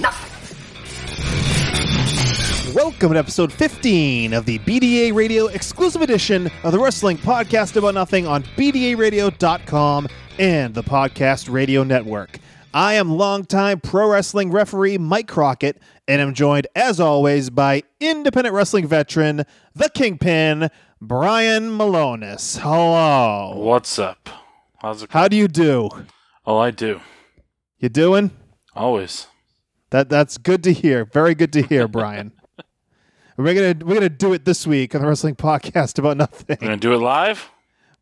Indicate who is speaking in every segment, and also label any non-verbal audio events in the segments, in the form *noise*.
Speaker 1: Nothing.
Speaker 2: Welcome to episode 15 of the BDA Radio exclusive edition of the Wrestling Podcast About Nothing on BDARadio.com and the Podcast Radio Network. I am longtime pro wrestling referee Mike Crockett, and I'm joined, as always, by independent wrestling veteran, the Kingpin, Brian Malonis. Hello.
Speaker 3: What's up? How's it?
Speaker 2: How do you do?
Speaker 3: Oh, I do.
Speaker 2: You doing?
Speaker 3: Always.
Speaker 2: That that's good to hear. Very good to hear, Brian. *laughs* we're gonna we're gonna do it this week on the wrestling podcast about nothing.
Speaker 3: We're gonna do it live.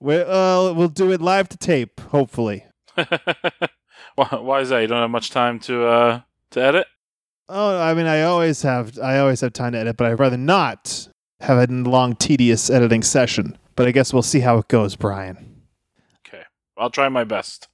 Speaker 2: We, uh, we'll do it live to tape, hopefully. *laughs*
Speaker 3: why, why is that? You don't have much time to uh to edit.
Speaker 2: Oh, I mean, I always have I always have time to edit, but I'd rather not have a long, tedious editing session. But I guess we'll see how it goes, Brian.
Speaker 3: Okay, I'll try my best.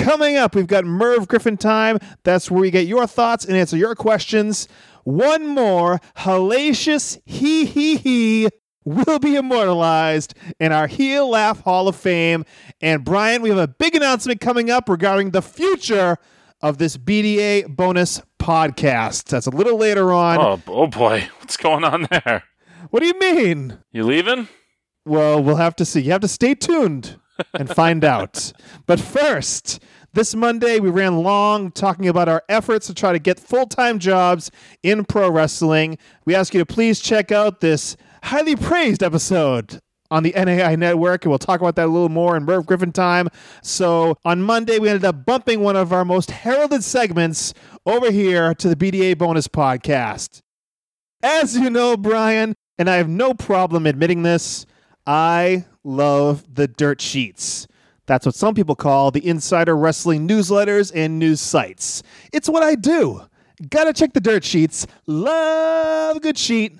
Speaker 2: Coming up, we've got Merv Griffin time. That's where we get your thoughts and answer your questions. One more hellacious hee hee hee will be immortalized in our Heel Laugh Hall of Fame. And Brian, we have a big announcement coming up regarding the future of this BDA bonus podcast. That's a little later on.
Speaker 3: Oh, oh boy, what's going on there?
Speaker 2: What do you mean?
Speaker 3: You leaving?
Speaker 2: Well, we'll have to see. You have to stay tuned and find out. But first, this Monday, we ran long talking about our efforts to try to get full time jobs in pro wrestling. We ask you to please check out this highly praised episode on the NAI network, and we'll talk about that a little more in Merv Griffin time. So on Monday, we ended up bumping one of our most heralded segments over here to the BDA bonus podcast. As you know, Brian, and I have no problem admitting this, I love the dirt sheets. That's what some people call the insider wrestling newsletters and news sites. It's what I do. Gotta check the dirt sheets. Love a good sheet.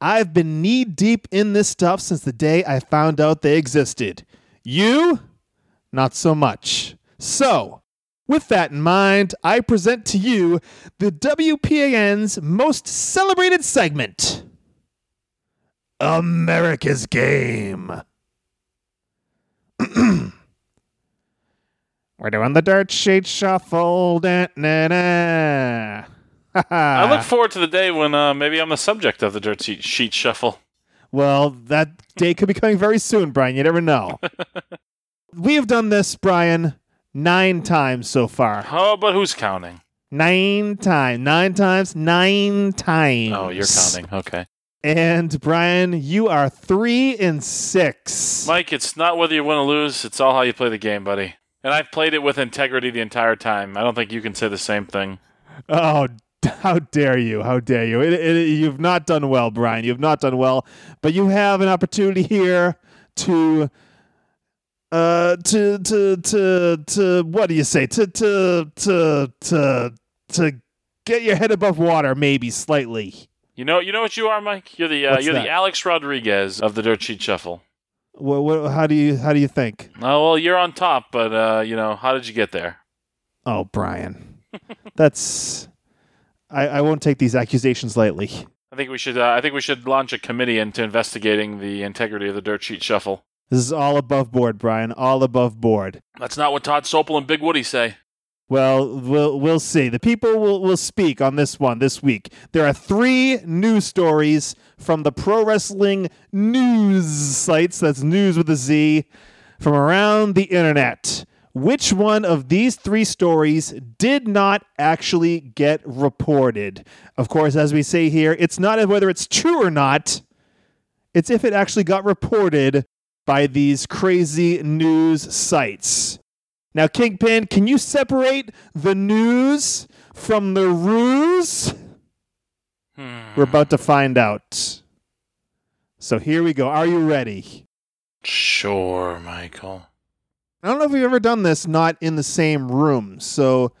Speaker 2: I've been knee deep in this stuff since the day I found out they existed. You? Not so much. So, with that in mind, I present to you the WPAN's most celebrated segment America's Game. *clears throat* We're doing the dirt sheet shuffle. Da, na, na. *laughs*
Speaker 3: I look forward to the day when uh, maybe I'm the subject of the dirt sheet, sheet shuffle.
Speaker 2: Well, that day could be coming very soon, Brian. You never know. *laughs* we have done this, Brian, nine times so far.
Speaker 3: Oh, but who's counting?
Speaker 2: Nine times. Nine times. Nine times.
Speaker 3: Oh, you're counting. Okay.
Speaker 2: And Brian, you are three and six.
Speaker 3: Mike, it's not whether you win or lose, it's all how you play the game, buddy. And I've played it with integrity the entire time. I don't think you can say the same thing.
Speaker 2: Oh, how dare you? How dare you? It, it, you've not done well, Brian. You've not done well. But you have an opportunity here to, uh, to to to to what do you say? To to to to to get your head above water, maybe slightly.
Speaker 3: You know, you know what you are, Mike. You're the uh, you're
Speaker 2: that?
Speaker 3: the Alex Rodriguez of the dirt sheet shuffle.
Speaker 2: What, what, how do you how do you think?
Speaker 3: Oh well, you're on top, but uh, you know, how did you get there?
Speaker 2: Oh, Brian, that's I, I won't take these accusations lightly.
Speaker 3: I think we should. Uh, I think we should launch a committee into investigating the integrity of the dirt sheet shuffle.
Speaker 2: This is all above board, Brian. All above board.
Speaker 3: That's not what Todd Sopel and Big Woody say.
Speaker 2: Well, we'll we'll see. The people will, will speak on this one this week. There are three news stories from the pro wrestling news sites. That's news with a Z from around the internet. which one of these three stories did not actually get reported? Of course, as we say here, it's not whether it's true or not, it's if it actually got reported by these crazy news sites. Now, Kingpin, can you separate the news from the ruse? We're about to find out. So here we go. Are you ready?
Speaker 3: Sure, Michael.
Speaker 2: I don't know if we've ever done this not in the same room. So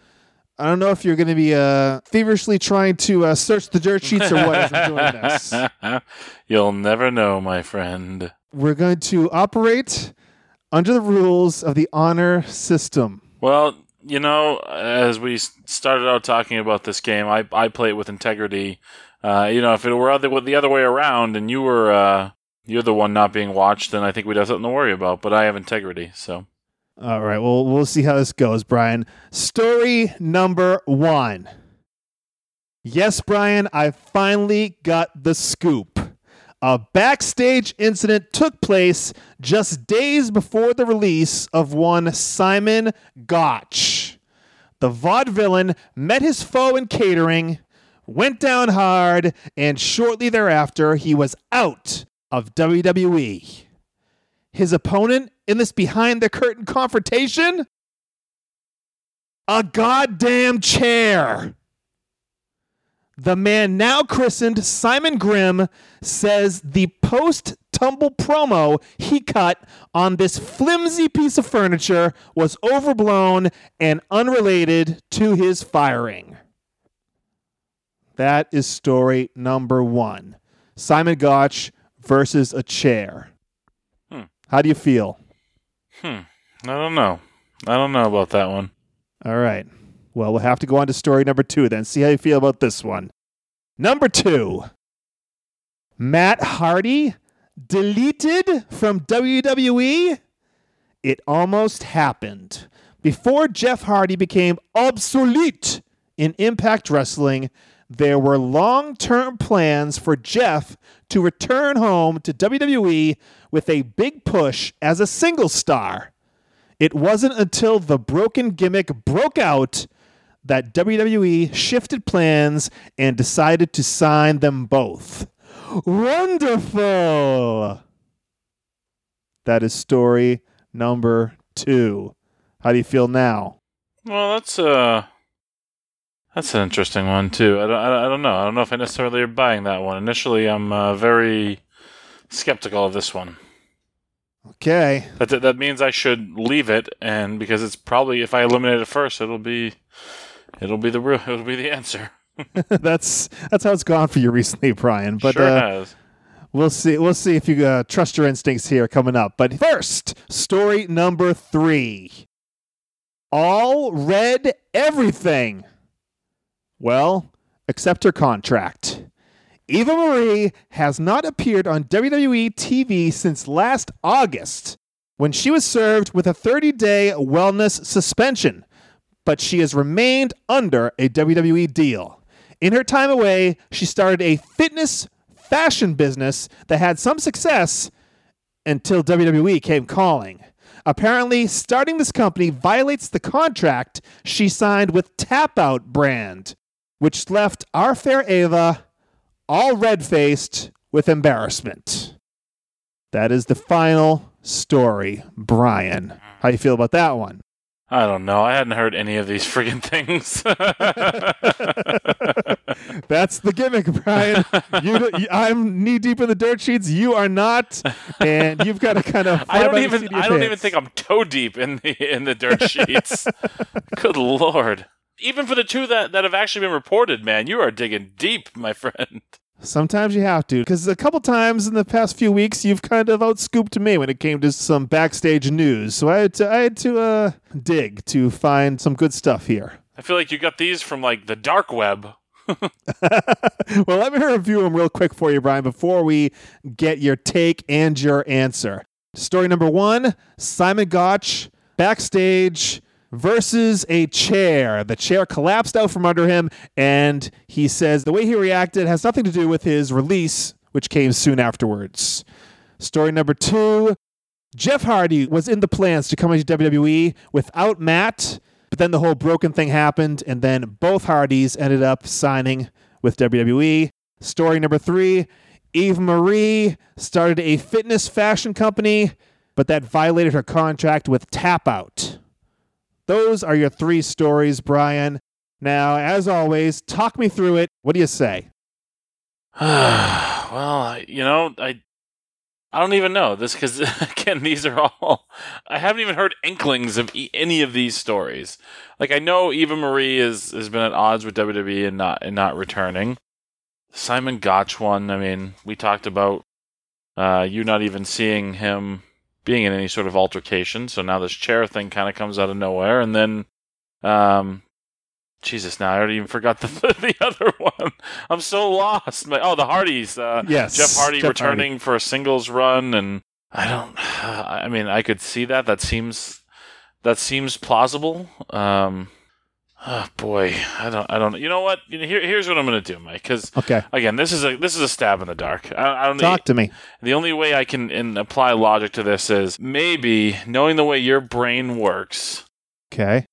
Speaker 2: I don't know if you're going to be uh, feverishly trying to uh, search the dirt sheets or what as I'm doing this. *laughs*
Speaker 3: You'll never know, my friend.
Speaker 2: We're going to operate under the rules of the honor system.
Speaker 3: Well, you know, as we started out talking about this game, I I play it with integrity. Uh, you know, if it were other the other way around, and you were uh, you're the one not being watched, then I think we'd have something to worry about. But I have integrity, so
Speaker 2: All right. Well, we'll see how this goes, Brian. Story number one. Yes, Brian, I finally got the scoop. A backstage incident took place just days before the release of one Simon Gotch. The vaudevillain met his foe in catering, went down hard, and shortly thereafter, he was out of WWE. His opponent in this behind the curtain confrontation? A goddamn chair. The man now christened Simon Grimm says the post tumble promo he cut on this flimsy piece of furniture was overblown and unrelated to his firing. That is story number one Simon Gotch versus a chair.
Speaker 3: Hmm.
Speaker 2: How do you feel? Hmm.
Speaker 3: I don't know. I don't know about that one.
Speaker 2: All right. Well, we'll have to go on to story number two then. See how you feel about this one. Number two Matt Hardy deleted from WWE? It almost happened. Before Jeff Hardy became obsolete in Impact Wrestling, there were long term plans for Jeff to return home to WWE with a big push as a single star. It wasn't until the broken gimmick broke out that WWE shifted plans and decided to sign them both. Wonderful! That is story number two. How do you feel now?
Speaker 3: Well, that's uh that's an interesting one too. I don't, I don't- I don't know. I don't know if I necessarily are buying that one. Initially, I'm uh, very skeptical of this one.
Speaker 2: Okay.
Speaker 3: That that means I should leave it, and because it's probably if I eliminate it first, it'll be it'll be the real it'll be the answer. *laughs*
Speaker 2: that's that's how it's gone for you recently, Brian. But
Speaker 3: sure
Speaker 2: uh,
Speaker 3: has.
Speaker 2: We'll see. We'll see if you uh, trust your instincts here coming up. But first, story number three. All Red everything. Well, except her contract. Eva Marie has not appeared on WWE TV since last August, when she was served with a 30 day wellness suspension, but she has remained under a WWE deal. In her time away, she started a fitness fashion business that had some success until WWE came calling. Apparently, starting this company violates the contract she signed with Tapout brand, which left our fair Eva all red faced with embarrassment. That is the final story, Brian. How you feel about that one?
Speaker 3: I don't know. I hadn't heard any of these friggin' things. *laughs*
Speaker 2: That's the gimmick, Brian. You, I'm knee deep in the dirt sheets. You are not, and you've got to kind of. *laughs*
Speaker 3: I don't even
Speaker 2: seat of your
Speaker 3: I don't even think I'm toe deep in the in the dirt sheets. *laughs* Good lord. Even for the two that, that have actually been reported, man, you are digging deep, my friend.
Speaker 2: Sometimes you have to, because a couple times in the past few weeks, you've kind of outscooped me when it came to some backstage news. So I had to, I had to uh, dig to find some good stuff here.
Speaker 3: I feel like you got these from like the dark web. *laughs* *laughs*
Speaker 2: well, let me review them real quick for you, Brian, before we get your take and your answer. Story number one Simon Gotch backstage versus a chair. The chair collapsed out from under him, and he says the way he reacted has nothing to do with his release, which came soon afterwards. Story number two Jeff Hardy was in the plans to come into WWE without Matt, but then the whole broken thing happened, and then both Hardys ended up signing with WWE. Story number three Eve Marie started a fitness fashion company, but that violated her contract with Tapout. Those are your three stories, Brian. Now, as always, talk me through it. What do you say? *sighs*
Speaker 3: well, you know, I I don't even know this because *laughs* again, these are all I haven't even heard inklings of e- any of these stories. Like I know Eva Marie is has been at odds with WWE and not and not returning. Simon Gotch one. I mean, we talked about uh, you not even seeing him being in any sort of altercation. So now this chair thing kind of comes out of nowhere, and then um, Jesus, now I already even forgot the *laughs* the other one. I'm so lost. My, oh, the Hardys. Uh,
Speaker 2: Yes,
Speaker 3: Jeff Hardy
Speaker 2: Jeff
Speaker 3: returning for a singles run, and I don't. *sighs* I mean, I could see that. That seems that seems plausible. Um, oh boy, I don't. I don't. You know what? You know, here, here's what I'm going to do, Mike. Because
Speaker 2: Okay.
Speaker 3: again, this is a this is a stab in the dark. I, I don't.
Speaker 2: Talk to me.
Speaker 3: The only way I can in, apply logic to this is maybe knowing the way your brain works.
Speaker 2: Okay.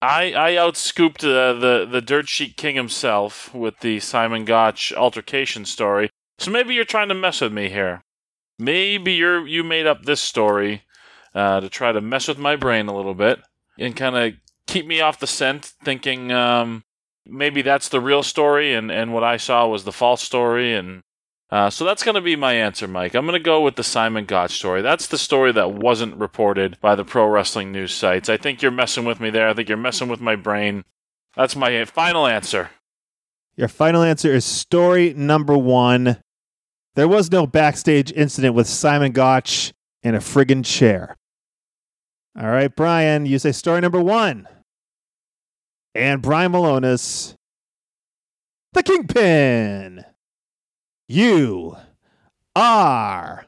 Speaker 3: I I outscooped uh, the the dirt sheet king himself with the Simon Gotch altercation story. So maybe you're trying to mess with me here. Maybe you're you made up this story uh, to try to mess with my brain a little bit and kind of keep me off the scent, thinking um, maybe that's the real story and and what I saw was the false story and. Uh, so that's going to be my answer, Mike. I'm going to go with the Simon Gotch story. That's the story that wasn't reported by the pro wrestling news sites. I think you're messing with me there. I think you're messing with my brain. That's my final answer.
Speaker 2: Your final answer is story number one. There was no backstage incident with Simon Gotch in a friggin' chair. All right, Brian, you say story number one. And Brian Malonis, the Kingpin. You are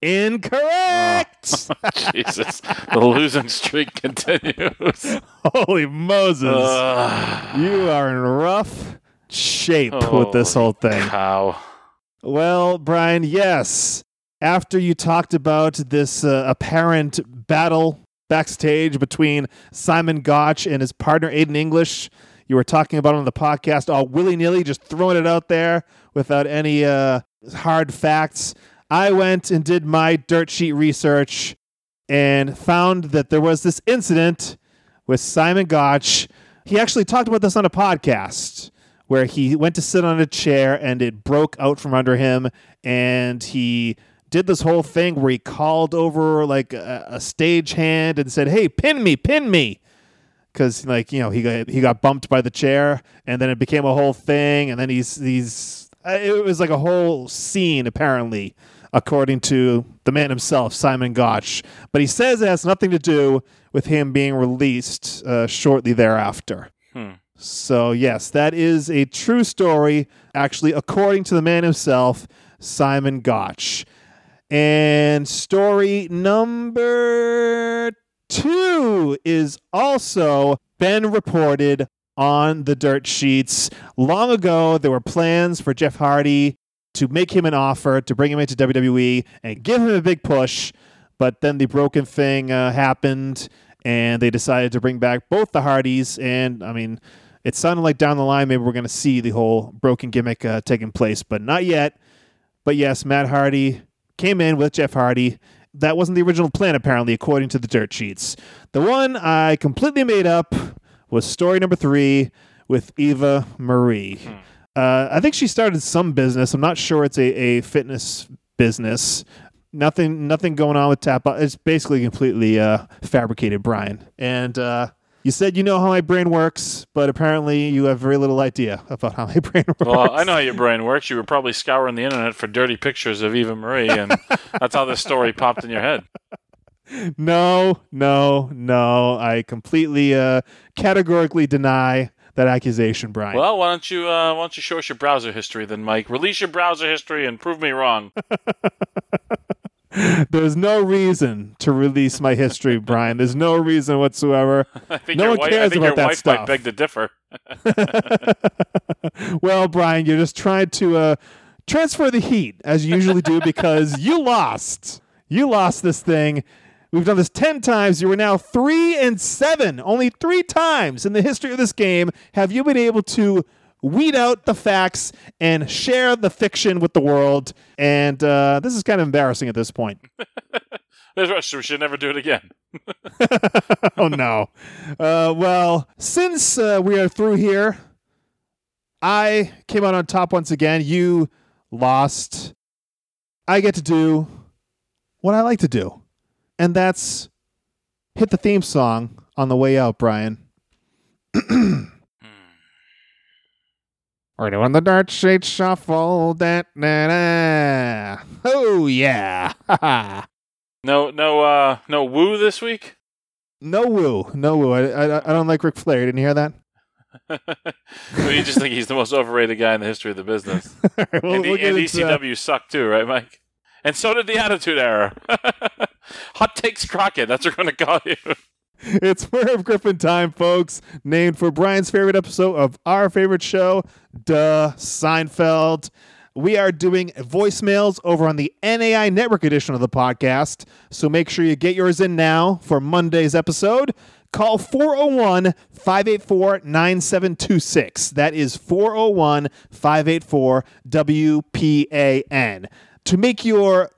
Speaker 2: incorrect. *laughs*
Speaker 3: Jesus, the losing streak continues. *laughs*
Speaker 2: Holy Moses.
Speaker 3: Ugh.
Speaker 2: you are in rough shape with this whole thing.
Speaker 3: How?
Speaker 2: Well, Brian, yes. After you talked about this uh, apparent battle backstage between Simon Gotch and his partner Aiden English, you were talking about on the podcast, all willy nilly, just throwing it out there without any uh, hard facts. I went and did my dirt sheet research and found that there was this incident with Simon Gotch. He actually talked about this on a podcast where he went to sit on a chair and it broke out from under him and he did this whole thing where he called over like a, a stage hand and said hey pin me pin me because like you know he got he got bumped by the chair and then it became a whole thing and then he's he's uh, it was like a whole scene apparently according to the man himself simon gotch but he says it has nothing to do with him being released uh, shortly thereafter
Speaker 3: Hmm.
Speaker 2: so, yes, that is a true story, actually, according to the man himself, Simon Gotch. And story number two is also been reported on the dirt sheets. Long ago, there were plans for Jeff Hardy to make him an offer to bring him into WWE and give him a big push. But then the broken thing uh, happened, and they decided to bring back both the Hardys. And I mean, it sounded like down the line maybe we're going to see the whole broken gimmick uh, taking place, but not yet. But yes, Matt Hardy came in with Jeff Hardy. That wasn't the original plan, apparently, according to the dirt sheets. The one I completely made up was story number three with Eva Marie. Uh, I think she started some business. I'm not sure it's a, a fitness business. Nothing, nothing going on with Tap. It's basically completely uh, fabricated, Brian. And uh, you said you know how my brain works, but apparently you have very little idea about how my *laughs* brain works.
Speaker 3: Well, I know how your brain works. You were probably scouring the internet for dirty pictures of Eva Marie, and that's how this story popped in your head. *laughs*
Speaker 2: No, no, no. I completely, uh, categorically deny that accusation, Brian.
Speaker 3: Well, why don't you uh, why don't you show us your browser history then, Mike? Release your browser history and prove me wrong. *laughs*
Speaker 2: There's no reason to release my history, *laughs* Brian. There's no reason whatsoever. *laughs*
Speaker 3: I think
Speaker 2: No one
Speaker 3: wife, I
Speaker 2: cares
Speaker 3: think
Speaker 2: about
Speaker 3: your
Speaker 2: that
Speaker 3: wife
Speaker 2: stuff.
Speaker 3: might beg to differ. *laughs*
Speaker 2: well, Brian, you're just trying to uh, transfer the heat as you usually do because you lost. You lost this thing. We've done this 10 times. You are now 3 and 7. Only 3 times in the history of this game have you been able to weed out the facts and share the fiction with the world. And uh, this is kind of embarrassing at this point. *laughs*
Speaker 3: We should never do it again. *laughs*
Speaker 2: oh no. Uh, well, since uh, we are through here, I came out on top once again. You lost. I get to do what I like to do, and that's hit the theme song on the way out, Brian. *clears throat* We're doing the dirt sheet shuffle. Da, da, da. Oh yeah. *laughs*
Speaker 3: No, no, uh, no woo this week.
Speaker 2: no woo, no woo. I, I, I don't like Ric Flair. Didn't you hear that? *laughs*
Speaker 3: Well, you just think he's the most overrated guy in the history of the business. *laughs*
Speaker 2: We'll-
Speaker 3: and
Speaker 2: we'll
Speaker 3: and. ECW sucked too, right, Mike? And so did the Attitude Era. Hot Takes Crockett. That's what we're going to call you. *laughs*
Speaker 2: It's Merv Griffin time, folks. Named for Brian's favorite episode of our favorite show, Duh, Seinfeld. We are doing voicemails over on the NAI Network edition of the podcast. So make sure you get yours in now for Monday's episode. Call 401 584 9726. That is 401 584 WPAN. To make your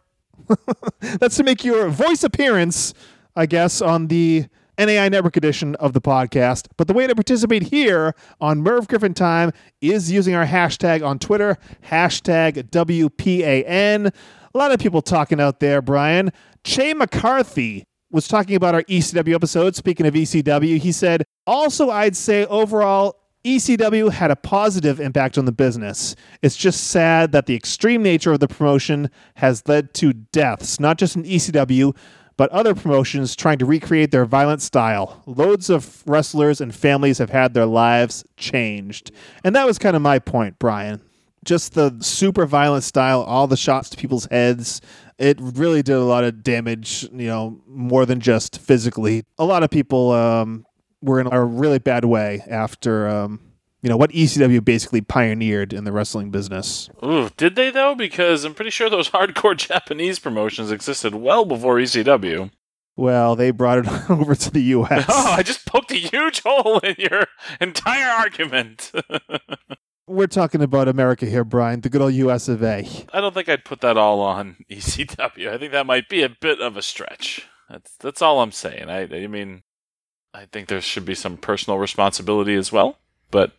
Speaker 2: *laughs* that's to make your voice appearance, I guess, on the NAI Network edition of the podcast. But the way to participate here on Merv Griffin Time is using our hashtag on Twitter, hashtag WPAN. A lot of people talking out there, Brian. Che McCarthy was talking about our ECW episode. Speaking of ECW, he said, also, I'd say overall, ECW had a positive impact on the business. It's just sad that the extreme nature of the promotion has led to deaths, not just in ECW, but other promotions trying to recreate their violent style. Loads of wrestlers and families have had their lives changed. And that was kind of my point, Brian. Just the super violent style, all the shots to people's heads. It really did a lot of damage, you know, more than just physically. A lot of people um, were in a really bad way after um, you know what ECW basically pioneered in the wrestling business.
Speaker 3: Ooh, did they though? Because I'm pretty sure those *laughs* hardcore Japanese promotions existed well before ECW.
Speaker 2: Well, they brought it *laughs* over to the U.S.
Speaker 3: Oh, I just poked a huge hole in your entire argument. *laughs*
Speaker 2: We're talking about America here, Brian, the good old U.S. of A.
Speaker 3: I don't think I'd put that all on ECW. I think that might be a bit of a stretch. That's that's all I'm saying. I I mean, I think there should be some personal responsibility as well, but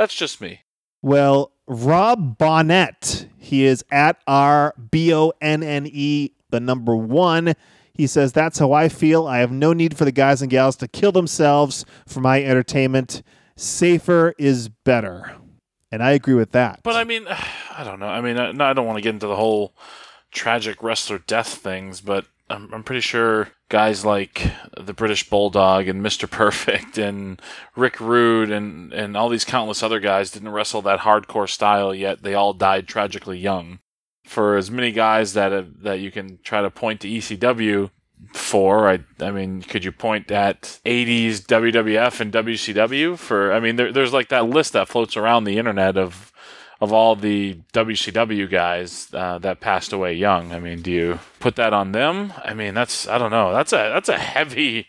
Speaker 3: that's just me.
Speaker 2: Well, Rob Bonnet, he is at R B O N N E, the number one. He says, That's how I feel. I have no need for the guys and gals to kill themselves for my entertainment. Safer is better. And I agree with that.
Speaker 3: But I mean, *sighs* I don't know. I mean, I, I don't want to get into the whole tragic wrestler death things, but I'm, I'm pretty sure guys like the British Bulldog and Mr. Perfect and Rick Rude and, and all these countless other guys didn't wrestle that hardcore style yet. They all died tragically young. For as many guys that have, that you can try to point to ECW for, I I mean, could you point at 80s WWF and WCW for? I mean, there, there's like that list that floats around the internet of of all the WCW guys uh, that passed away young. I mean, do you put that on them? I mean, that's I don't know. That's a that's a heavy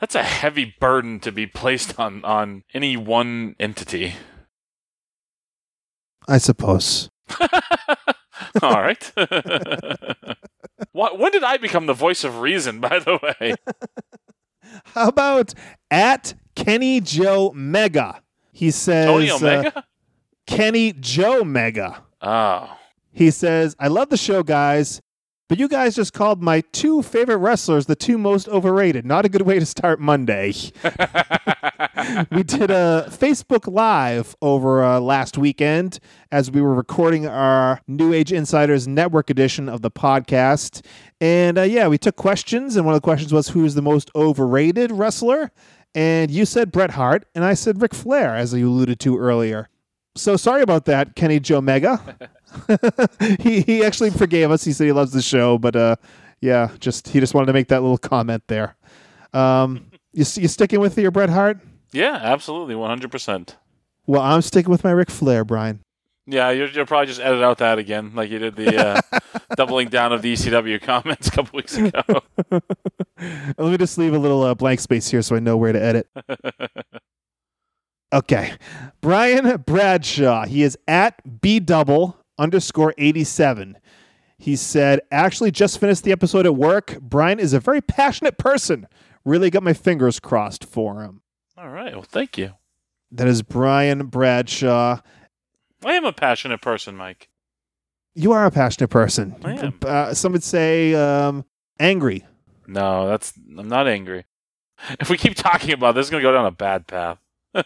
Speaker 3: that's a heavy burden to be placed on on any one entity.
Speaker 2: I suppose. *laughs*
Speaker 3: All right. *laughs* what, when did I become the voice of reason? By the way, *laughs*
Speaker 2: How about at Kenny Joe Mega? He says
Speaker 3: Tony
Speaker 2: uh,
Speaker 3: Omega.
Speaker 2: Kenny Joe Mega.
Speaker 3: oh,
Speaker 2: He says, I love the show, guys, but you guys just called my two favorite wrestlers the two most overrated. Not a good way to start Monday. *laughs* we did a Facebook Live over uh, last weekend as we were recording our New Age Insiders Network edition of the podcast. And uh, yeah, we took questions, and one of the questions was who's the most overrated wrestler? And you said Bret Hart, and I said Ric Flair, as you alluded to earlier. So sorry about that, Kenny Joe Mega. *laughs* he he actually forgave us. He said he loves the show, but uh, yeah, just he just wanted to make that little comment there. Um, you you sticking with your Bret Hart?
Speaker 3: yeah, absolutely, one hundred percent.
Speaker 2: Well, I'm sticking with my Ric Flair, Brian.
Speaker 3: Yeah, you'll, you'll probably just edit out that again, like you did the uh, *laughs* doubling down of the ECW comments *laughs* a couple weeks ago.
Speaker 2: Let me just leave a little uh, blank space here so I know where to edit. Okay. Brian Bradshaw. He is at B double underscore 87. He said, actually just finished the episode at work. Brian is a very passionate person. Really got my fingers crossed for him.
Speaker 3: All right. Well, thank you.
Speaker 2: That is Brian Bradshaw.
Speaker 3: I am a passionate person, Mike.
Speaker 2: You are a passionate person.
Speaker 3: I am.
Speaker 2: Uh, some would say um, angry.
Speaker 3: No, that's I'm not angry. If we keep talking about this, it's gonna go down a bad path. *laughs*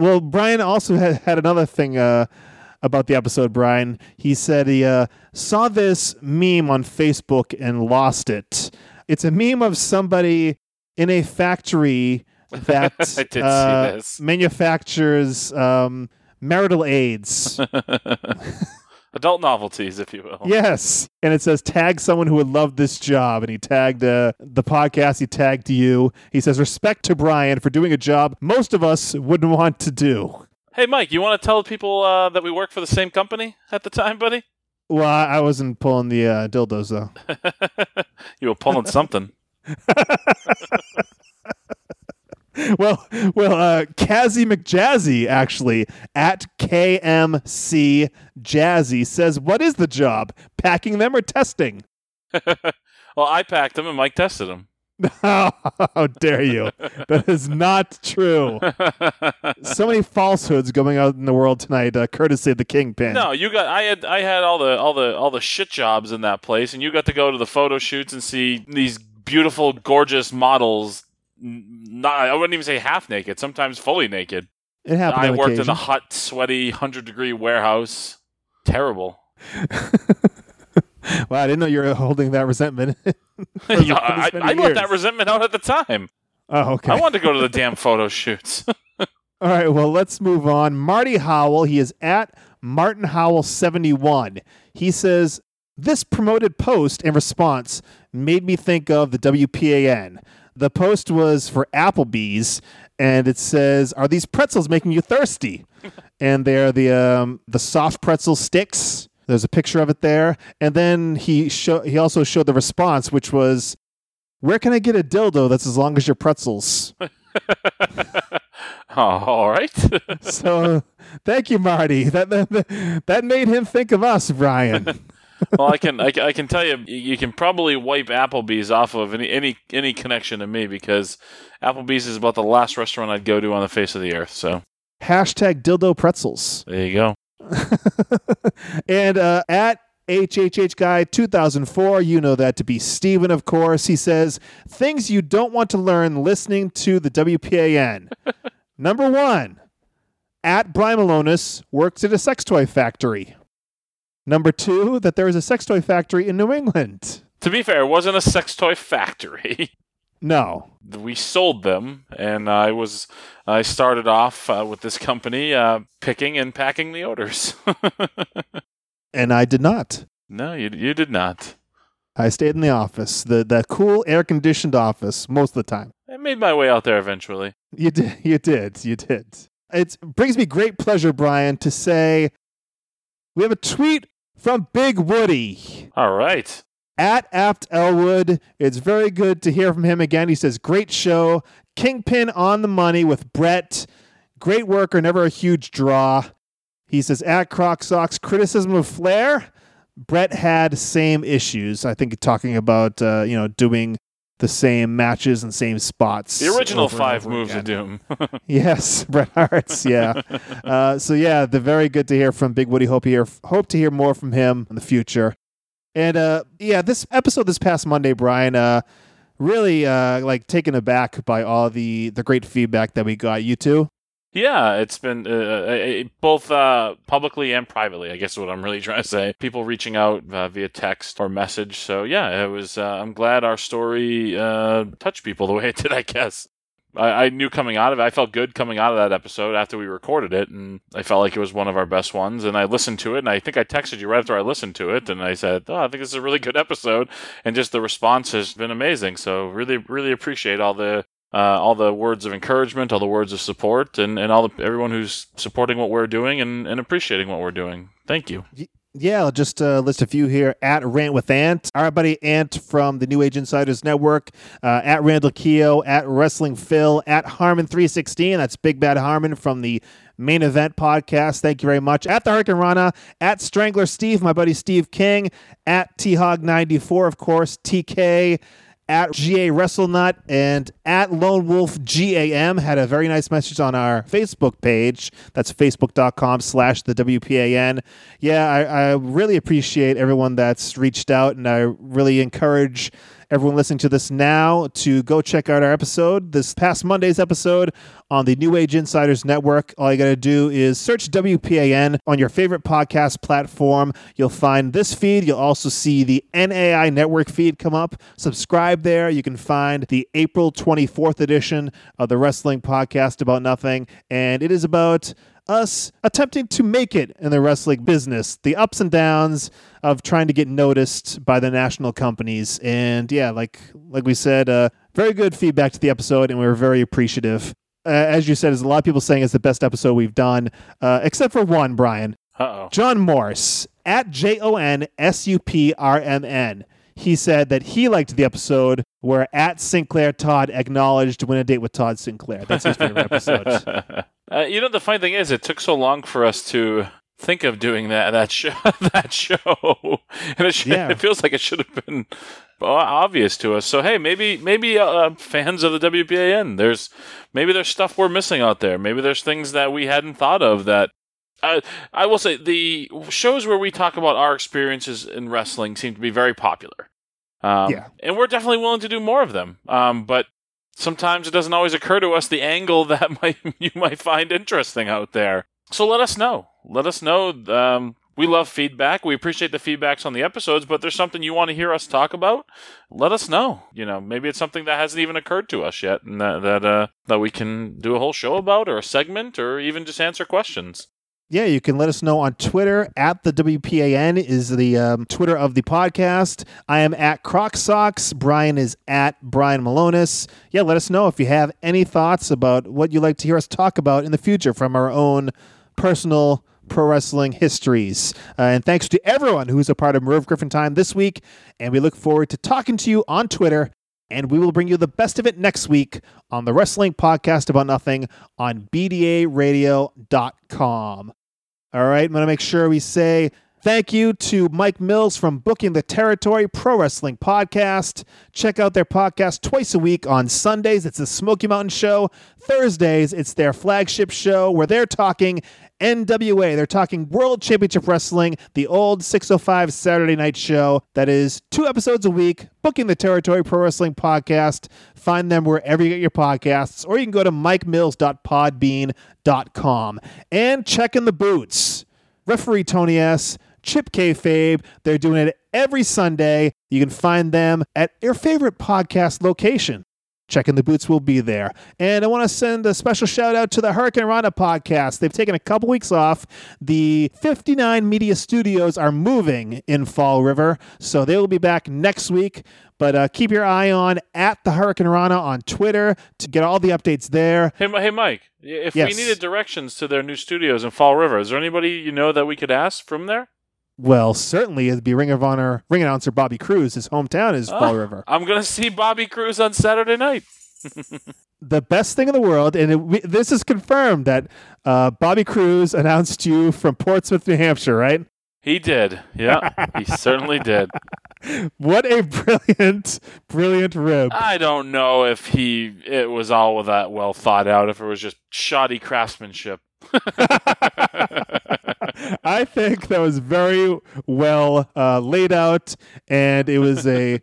Speaker 2: Well, Brian also had, had another thing uh, about the episode, Brian. He said he uh, saw this meme on Facebook and lost it. It's a meme of somebody in a factory that *laughs*
Speaker 3: I did see
Speaker 2: uh, manufactures um, marital aids. *laughs*
Speaker 3: Adult novelties, if you will.
Speaker 2: yes. And it says, tag someone who would love this job. And he tagged uh, the podcast, he tagged you. He says, respect to Brian for doing a job most of us wouldn't want to do.
Speaker 3: Hey, Mike, you want to tell people uh, that we work for the same company at the time, buddy?
Speaker 2: Well, I wasn't pulling the uh, dildos, though. *laughs*
Speaker 3: you were pulling something. *laughs*
Speaker 2: well, well, uh, Kazzy McJazzy actually at KMC Jazzy says, "What is the job? Packing them or testing?" *laughs*
Speaker 3: well, I packed them and Mike tested them. *laughs*
Speaker 2: How dare you? That is not true. *laughs* So many falsehoods going out in the world tonight, uh, courtesy of the Kingpin.
Speaker 3: no, you got. I had. I had all the all the all the shit jobs in that place, and you got to go to the photo shoots and see these beautiful, gorgeous models. Not. I wouldn't even say half naked. Sometimes fully naked.
Speaker 2: it happened.
Speaker 3: I worked in a hot, sweaty, hundred degree warehouse. Terrible. *laughs*
Speaker 2: Wow, I didn't know you were holding that resentment. *laughs* for the- *laughs* for
Speaker 3: Yeah, I, I let that resentment out at the time.
Speaker 2: Oh, okay.
Speaker 3: I wanted to go to the damn photo shoots.
Speaker 2: All right, well, let's move on. Marty Howell, he is at Martin Howell 71. He says, This promoted post and response made me think of the WPAN. The post was for Applebee's, and it says, Are these pretzels making you thirsty? *laughs* and they're the um, the soft pretzel sticks. There's a picture of it there. And then he show, he also showed the response, which was, Where can I get a dildo that's as long as your pretzels? *laughs*
Speaker 3: all right. *laughs*
Speaker 2: So thank you, Marty. That, that that made him think of us, Brian.
Speaker 3: Well, I can, I can I can tell you, you can probably wipe Applebee's off of any any any connection to me because Applebee's is about the last restaurant I'd go to on the face of the earth. So
Speaker 2: Hashtag dildo pretzels.
Speaker 3: there you go. *laughs*
Speaker 2: and uh, at HHH Guy 2004, you know that to be Steven, of course. He says, Things you don't want to learn listening to the WPAN. *laughs* Number one, at Brian Malonis works at a sex toy factory. Number two, that there is a sex toy factory in New England.
Speaker 3: To be fair, it wasn't a sex toy factory.
Speaker 2: No.
Speaker 3: we sold them, and I was I started off uh, with this company uh, picking and packing the odors. *laughs*
Speaker 2: And I did not.
Speaker 3: no, you you did not.
Speaker 2: I stayed in the office, the the cool air conditioned office most of the time.
Speaker 3: I made my way out there eventually.
Speaker 2: You did, *laughs* you did, you did. It brings me great pleasure, Brian, to say we have a tweet from Big Woody
Speaker 3: All right.
Speaker 2: at Apt Elwood. It's very good to hear from him again. He says, "Great show, Kingpin on the money with Bret. Great worker, never a huge draw." He says, "At Croc Socks, criticism of Flair." Bret had same issues. I think talking about uh, you know doing the same matches and same spots.
Speaker 3: The original five moves
Speaker 2: again.
Speaker 3: of doom. *laughs*
Speaker 2: Yes, *laughs* Bret Hart's. Yeah. uh, so yeah, the very good to hear from Big Woody. Hope to hear hope to hear more from him in the future. And uh, yeah, this episode this past Monday, Brian, uh, really uh, like taken aback by all the the great feedback that we got. You too.
Speaker 3: Yeah, it's been uh, uh, both uh, publicly and privately. I guess is what I'm really *laughs* trying to say. People reaching out uh, via text or message. So yeah, it was. Uh, I'm glad our story uh, touched people the *laughs* way it did. I guess I, I knew coming out of it. I felt good coming out of that episode after we recorded it, and I felt like it was one of our best ones. And I listened to it, and I think I texted you right after I listened to it, and I said, "Oh, I think this is a really good episode." And just the response has been amazing. So really, really appreciate all the uh, all the words of encouragement, all the words of support, and, and all the everyone who's supporting what we're doing and, and appreciating what we're doing. Thank you.
Speaker 2: Yeah, I'll just uh, list a few here. At Rant with Ant, our buddy Ant from the New Age Insiders Network, uh, at Randall Keogh, at Wrestling Phil, at Harmon316. That's Big Bad Harmon from the Main Event Podcast. Thank you very much. At the Hurricane Rana, at Strangler Steve, my buddy Steve King, at T Hog 94, of course, TK at GA WrestleNut and at Lone Wolf GAM had a very nice message on our Facebook page. That's facebook.com slash the WPAN. Yeah, I, I really appreciate everyone that's reached out and I really encourage everyone listening to this now to go check out our episode, this past Monday's episode on the New Age Insiders Network. All you got to do is search WPAN on your favorite podcast platform. You'll find this feed. You'll also see the NAI Network feed come up. Subscribe there. You can find the April 24th edition of the Wrestling Podcast About Nothing. And it is about us attempting to make it in the wrestling business, the ups and downs of trying to get noticed by the national companies. And yeah, like like we said, uh, very good feedback to the episode, and we were very appreciative. Uh, as you said, there's a lot of people saying it's the best episode we've done, uh, except for one, Brian.
Speaker 3: Uh oh.
Speaker 2: John Morse at J O N S U P R M N. He said that he liked the episode where at Sinclair Todd acknowledged win a date with Todd Sinclair. That's his favorite episode. *laughs*
Speaker 3: Uh, you know, the funny thing is, it took so long for us to think of doing that that show *laughs* that show, and it, should,
Speaker 2: Yeah.
Speaker 3: it feels like it should have been obvious to us. So hey, maybe maybe uh, fans of the WPAN, there's maybe there's stuff we're missing out there. Maybe there's things that we hadn't thought of that. I I will say the shows where we talk about our experiences in wrestling seem to be very popular. Um,
Speaker 2: Yeah.
Speaker 3: and we're definitely willing to do more of them. Um, but sometimes it doesn't always occur to us the angle *laughs* that might you might find interesting out there. So let us know. Let us know. Um, we love feedback. We appreciate the feedbacks on the episodes, but there's something you want to hear us talk about, let us know. You know, maybe it's something that hasn't even occurred to us yet, and that that uh, that we can do a whole show about, or a segment, or even just answer questions.
Speaker 2: Yeah, you can let us know on Twitter at the WPAN is the um, Twitter of the podcast. I am at Croc Socks. Brian is at Brian Malonis. Yeah, let us know if you have any thoughts about what you'd like to hear us talk about in the future from our own personal pro wrestling histories. Uh, and thanks to everyone who's a part of Merv Griffin Time this week. And we look forward to talking to you on Twitter. And we will bring you the best of it next week on the Wrestling Podcast About Nothing on BDARadio.com. All right, I'm going to make sure we say thank you to Mike Mills from Booking the Territory Pro Wrestling Podcast. Check out their podcast twice a week on Sundays. It's the Smoky Mountain Show. Thursdays, it's their flagship show where they're talking NWA. They're talking World Championship Wrestling, the old 605 Saturday night show that is two episodes a week. Booking the Territory Pro Wrestling Podcast. Find them wherever you get your podcasts, or you can go to mikemills.podbean.com and check in the boots. Referee Tony S. Chip K. Fabe. They're doing it every Sunday. You can find them at your favorite podcast location. Check in the Boots will be there. And I want to send a special shout out to the Hurricane Rana podcast. They've taken a couple weeks off. The 59 Media Studios are moving in Fall River, so they will be back next week. But uh, keep your eye on at the Hurricane Rana on Twitter to get all the updates there.
Speaker 3: Hey, hey, Mike. If
Speaker 2: Yes.
Speaker 3: we needed directions to their new studios in Fall River, is there anybody you know that we could ask from there?
Speaker 2: Well, certainly it'd be Ring of Honor ring announcer Bobby Cruz. His hometown is Fall
Speaker 3: Ah.
Speaker 2: River.
Speaker 3: I'm gonna see Bobby Cruz on Saturday night. *laughs*
Speaker 2: the best thing in the world, and it, we, this is confirmed that uh, Bobby Cruz announced you from Portsmouth, New Hampshire, right?
Speaker 3: He did. Yeah, he certainly did. *laughs*
Speaker 2: What a brilliant, brilliant rib.
Speaker 3: I don't know if he it was all that well thought out. If it was just shoddy craftsmanship. *laughs*
Speaker 2: I think that was very well uh, laid out, and it was a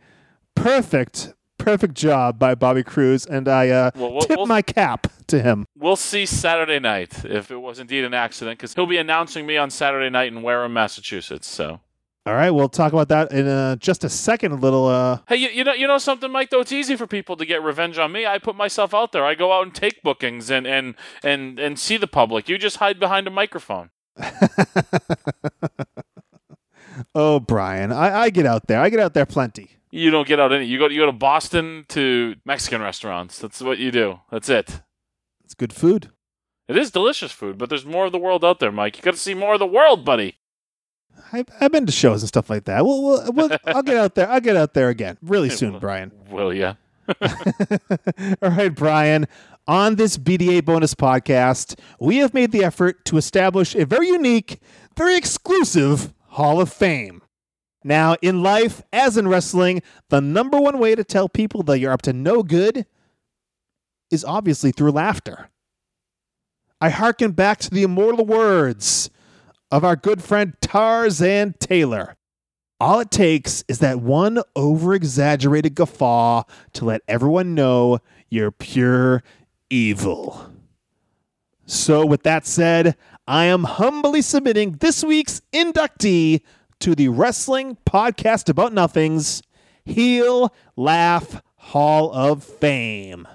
Speaker 2: perfect, perfect job by Bobby Cruz, and I uh,
Speaker 3: Well, we'll-
Speaker 2: tip
Speaker 3: we'll-
Speaker 2: my cap to him.
Speaker 3: We'll see Saturday night if it was indeed an accident, because he'll be announcing me on Saturday night in Wareham, Massachusetts. So,
Speaker 2: All right, we'll talk about that in uh, just a second. A little. Uh,
Speaker 3: hey, you, you know, you know something, Mike? Though it's easy for people to get revenge on me. I put myself out there. I go out and take bookings and and and and see the public. You just hide behind a microphone. *laughs*
Speaker 2: oh, Brian, I, I get out there. I get out there plenty.
Speaker 3: You don't get out any. You go. You go to Boston to Mexican restaurants. That's what you do. That's it.
Speaker 2: It's good food.
Speaker 3: It is delicious food, but there's more of the world out there, Mike. You got to see more of the world, buddy.
Speaker 2: I, I've been to shows and stuff like that. We'll, we'll, we'll, *laughs* I'll get out there. I'll get out there again really soon, Brian.
Speaker 3: Will ya? *laughs* *laughs*
Speaker 2: All right, Brian. On this BDA bonus podcast, we have made the effort to establish a very unique, very exclusive Hall of Fame. Now, in life, as in wrestling, the number one way to tell people that you're up to no good is obviously through laughter. I hearken back to the immortal words of our good friend Tarzan Tyler. All it takes is that one over exaggerated guffaw to let everyone know you're pure evil. So, with that said, I am humbly submitting this week's inductee to the Wrestling Podcast About Nothings Heel Laugh Hall of Fame.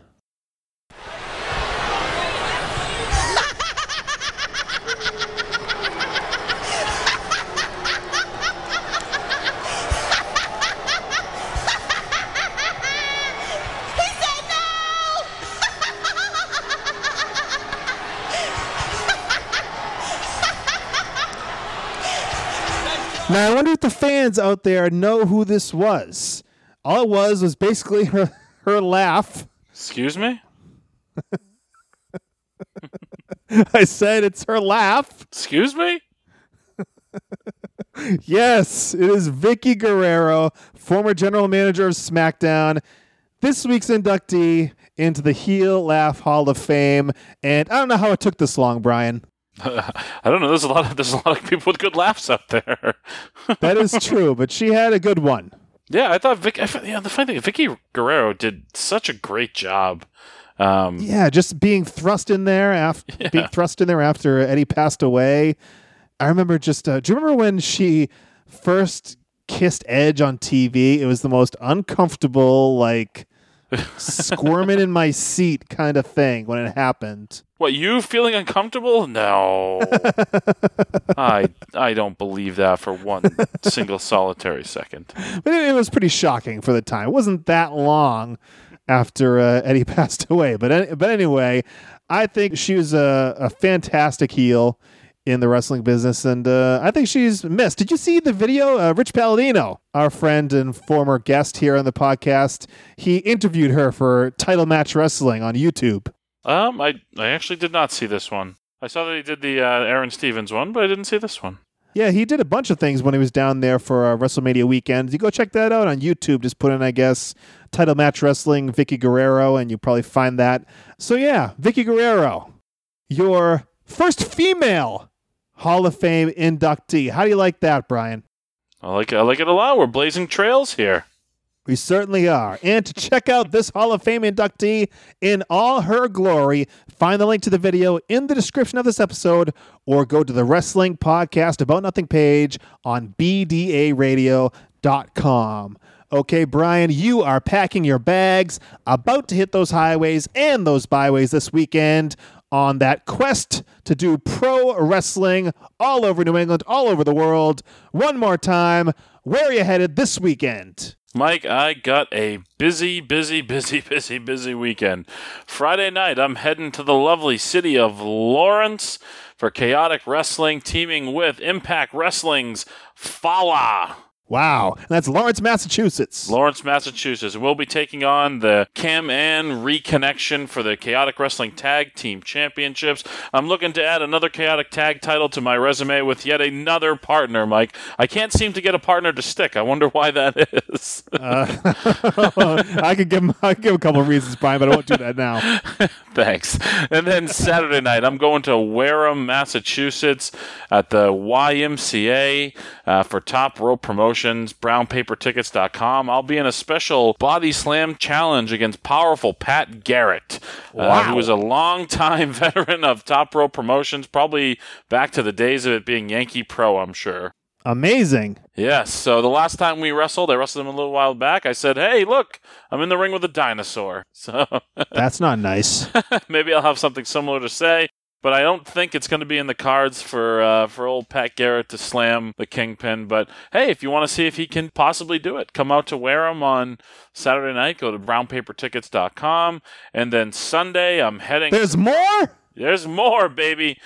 Speaker 2: Now, I wonder if the fans out there know who this was. All it was was basically *laughs* her, her laugh.
Speaker 3: Excuse me. *laughs*
Speaker 2: I said it's her laugh.
Speaker 3: Excuse me. *laughs*
Speaker 2: Yes, it is Vickie Guerrero, former general manager of SmackDown, this week's inductee into the Heel Laugh Hall of Fame. And I don't know how it took this long, Brian. *laughs*
Speaker 3: I don't know. There's a lot of there's a lot of people with good laughs out there. *laughs*
Speaker 2: That is true, but she had a good one.
Speaker 3: yeah, I thought Vic. I, yeah, the funny thing, Vickie Guerrero did such a great job. Um,
Speaker 2: Yeah, just being thrust in there after *laughs* being thrust in there after Eddie passed away. I remember just. Uh, do you remember when she first kissed Edge on TV? It was the most uncomfortable, like squirming in my seat kind of thing when it happened.
Speaker 3: What you feeling uncomfortable? No, *laughs* I I don't believe that for one single solitary second.
Speaker 2: But it, it was pretty shocking for the time. It wasn't that long after uh, Eddie *laughs* passed away. But but anyway, I think she was a, a fantastic heel in the wrestling business, and uh, I think she's missed. Did you see the video? Uh, Rich Palladino, our friend and former guest here on the podcast, he interviewed her for Title Match Wrestling on YouTube.
Speaker 3: Um, I I actually did not see this one. I saw that he did the uh, Aron Stevens one, but I didn't see this one.
Speaker 2: Yeah, he did a bunch of things when he was down there for uh, WrestleMania weekend. You go check that out on YouTube. Just put in, I guess, title match wrestling, Vickie Guerrero, and you probably find that. So yeah, Vickie Guerrero, your first female Hall of Fame inductee. How do you like that, Brian?
Speaker 3: I like it. I like it a lot. We're blazing trails here.
Speaker 2: We certainly are. And to check out this Hall of Fame inductee in all her glory, find the link to the video in the description of this episode or go to the Wrestling Podcast About Nothing page on BDARadio.com. Okay, Brian, you are packing your bags, about to hit those highways and those byways this weekend on that quest to do pro wrestling all over New England, all over the world. One more time, where are you headed this weekend?
Speaker 3: Mike, I got a busy, busy, busy, *laughs* busy, busy weekend. Friday night, I'm heading to the lovely city of Lawrence for Chaotic Wrestling, teaming with Impact Wrestling's Fallah.
Speaker 2: Wow. And that's Lawrence, Massachusetts.
Speaker 3: Lawrence, Massachusetts. We'll be taking on the Cam Ann reconnection for the Chaotic Wrestling Tag Team Championships. I'm looking to add another Chaotic Tag title to my resume with yet another partner, Mike. I can't seem to get a partner to stick. I wonder why that is. *laughs*
Speaker 2: I could give him, I could give a couple of reasons, Brian, but I won't do that now. *laughs*
Speaker 3: Thanks. And then Saturday night, I'm going to Wareham, Massachusetts at the YMCA uh, for Top Rope Promotions, brownpapertickets.com. I'll be in a special body slam challenge against powerful Pat Garrett, uh, who is a longtime *laughs* veteran of Top Rope Promotions, probably back to the days of it being Yankee Pro, I'm sure.
Speaker 2: Amazing.
Speaker 3: Yes. So the last time we wrestled, I wrestled him a little while back. I said, "Hey, look, I'm in the ring with a dinosaur." *laughs* So *laughs*
Speaker 2: That's not nice.
Speaker 3: maybe I'll have something similar to say. But I don't think it's going to be in the cards for uh, for old Pat Garrett to slam the Kingpin. But hey, if you want to see if he can possibly do it, come out to Wareham on Saturday night. Go to brownpapertickets.com, and then Sunday I'm heading.
Speaker 2: There's more?
Speaker 3: There's more, baby.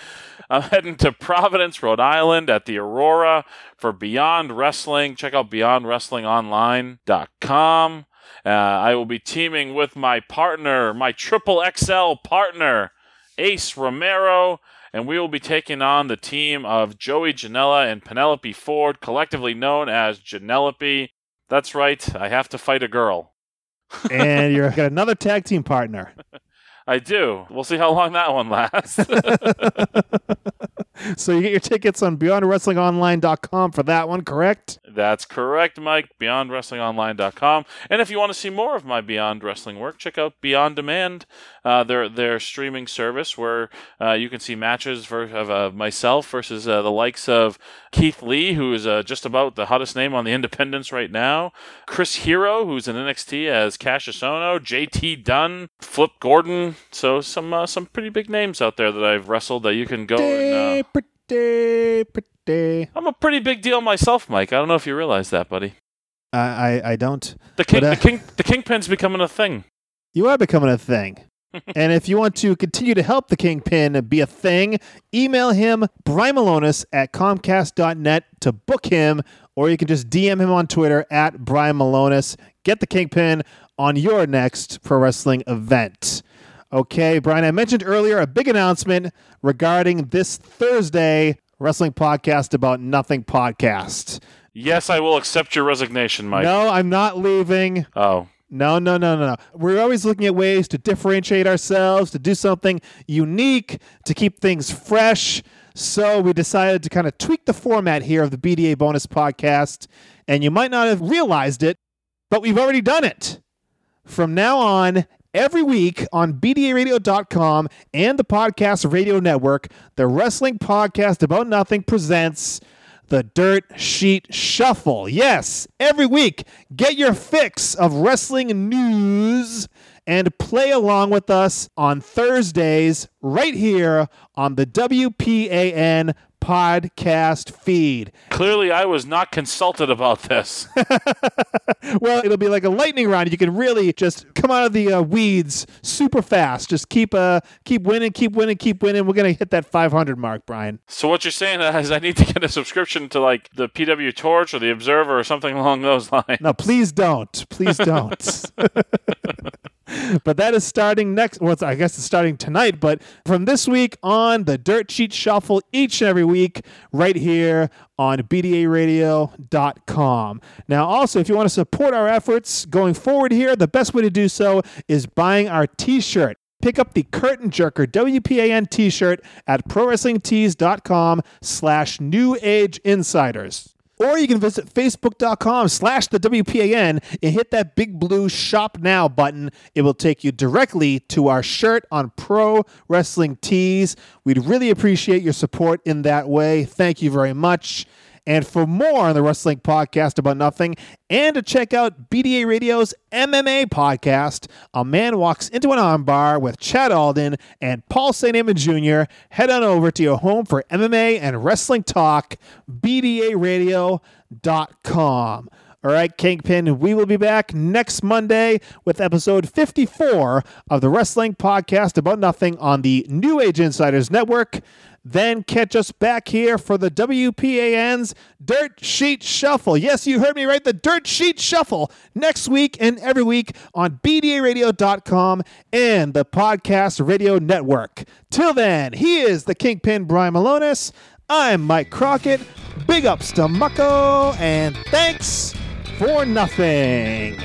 Speaker 3: I'm heading to Providence, Rhode Island at the Aurora for Beyond Wrestling. Check out beyondwrestlingonline.com. Uh, I will be teaming with my partner, my triple XL partner, Ace Romero, and we will be taking on the team of Joey Janela and Penelope Ford, collectively known as Janelope. That's right, I have to fight a girl. *laughs*
Speaker 2: and you're got another tag team partner. *laughs*
Speaker 3: I do. We'll see how long that one lasts. *laughs* *laughs*
Speaker 2: so you get your tickets on beyondwrestlingonline.com for that one, correct?
Speaker 3: That's correct, Mike. BeyondWrestlingOnline.com. And if you want to see more of my Beyond Wrestling work, check out Beyond Demand, uh, their their streaming service where uh, you can see matches for, of uh, myself versus uh, the likes of Keith Lee, who is uh, just about the hottest name on the *laughs* independents right now, Chris Hero, who's in NXT as Cassius Ohno, JT Dunn, Flip Gordon. So some uh, some pretty big names out there that I've wrestled that you can go and.
Speaker 2: Pretty, pretty.
Speaker 3: I'm a pretty big deal myself, Mike. I don't know if you realize that, buddy.
Speaker 2: I, I, I don't.
Speaker 3: The king,
Speaker 2: But, uh,
Speaker 3: the king, the kingpin's becoming a thing.
Speaker 2: You are becoming a thing. *laughs* and if you want to continue to help the Kingpin be a thing, email him, Brian Milonas at Comcast.net to book him, or you can just DM him on Twitter at Brian Milonas. Get the Kingpin on your next pro wrestling event. Okay, Brian, I mentioned earlier a big announcement regarding this Thursday wrestling podcast about nothing podcast.
Speaker 3: Yes, I will accept your resignation, Mike.
Speaker 2: No, I'm not leaving.
Speaker 3: Oh,
Speaker 2: No, no, no, no, no. We're always looking at ways to differentiate ourselves, to do something unique, to keep things fresh. So we decided to kind of tweak the format here of the BDA bonus podcast. And you might not have realized it, but we've already done it. From now on, every week on BDARadio.com and the Podcast Radio Network, the Wrestling Podcast About Nothing presents the Dirt Sheet Shuffle. Yes, every week, get your fix of wrestling news and play along with us on Thursdays right here on the WPAN podcast feed.
Speaker 3: clearly I was not consulted about this. *laughs*
Speaker 2: Well, it'll be like a lightning round. You can really just come out of the uh, weeds super fast. Just keep uh keep winning, keep winning, keep winning. We're gonna hit that 500 mark, Brian.
Speaker 3: so what you're saying *laughs* is I need to get a subscription to like the PW Torch or the Observer or something along those *laughs* lines.
Speaker 2: No, please don't. Please don't. But that is starting next. Well, I guess it's starting tonight. But from this week on, the Dirt Sheet Shuffle each and every week right here on BDARadio.com. Now, also, if you want to support our efforts going forward here, the best way to do so is buying our t shirt. Pick up the Curtain Jerker WPAN t-shirt at prowrestlingtees.com slash new age insiders. Or you can visit facebook.com slash the WPAN and hit that big blue shop now button. It will take you directly to our shirt on Pro Wrestling Tees. We'd really appreciate your support in that way. Thank you very much. And for more on the Wrestling Podcast About Nothing, and to check out BDA Radio's MMA podcast, A Man Walks Into an Armbar with Chad Alden and Paul St. Amon Jr., head on over to your home for MMA and wrestling talk, BDARadio.com. All right, Kingpin, we will be back next Monday with episode 54 of the Wrestling Podcast About Nothing on the New Age Insiders Network. Then catch us back here for the WPAN's Dirt Sheet Shuffle. Yes, you heard me right, the Dirt Sheet Shuffle next week and every week on BDARadio.com and the Podcast Radio Network. Till then, he is the Kingpin Brian Milonas. I'm Mike Crockett. Big ups to Mucko, and thanks for nothing.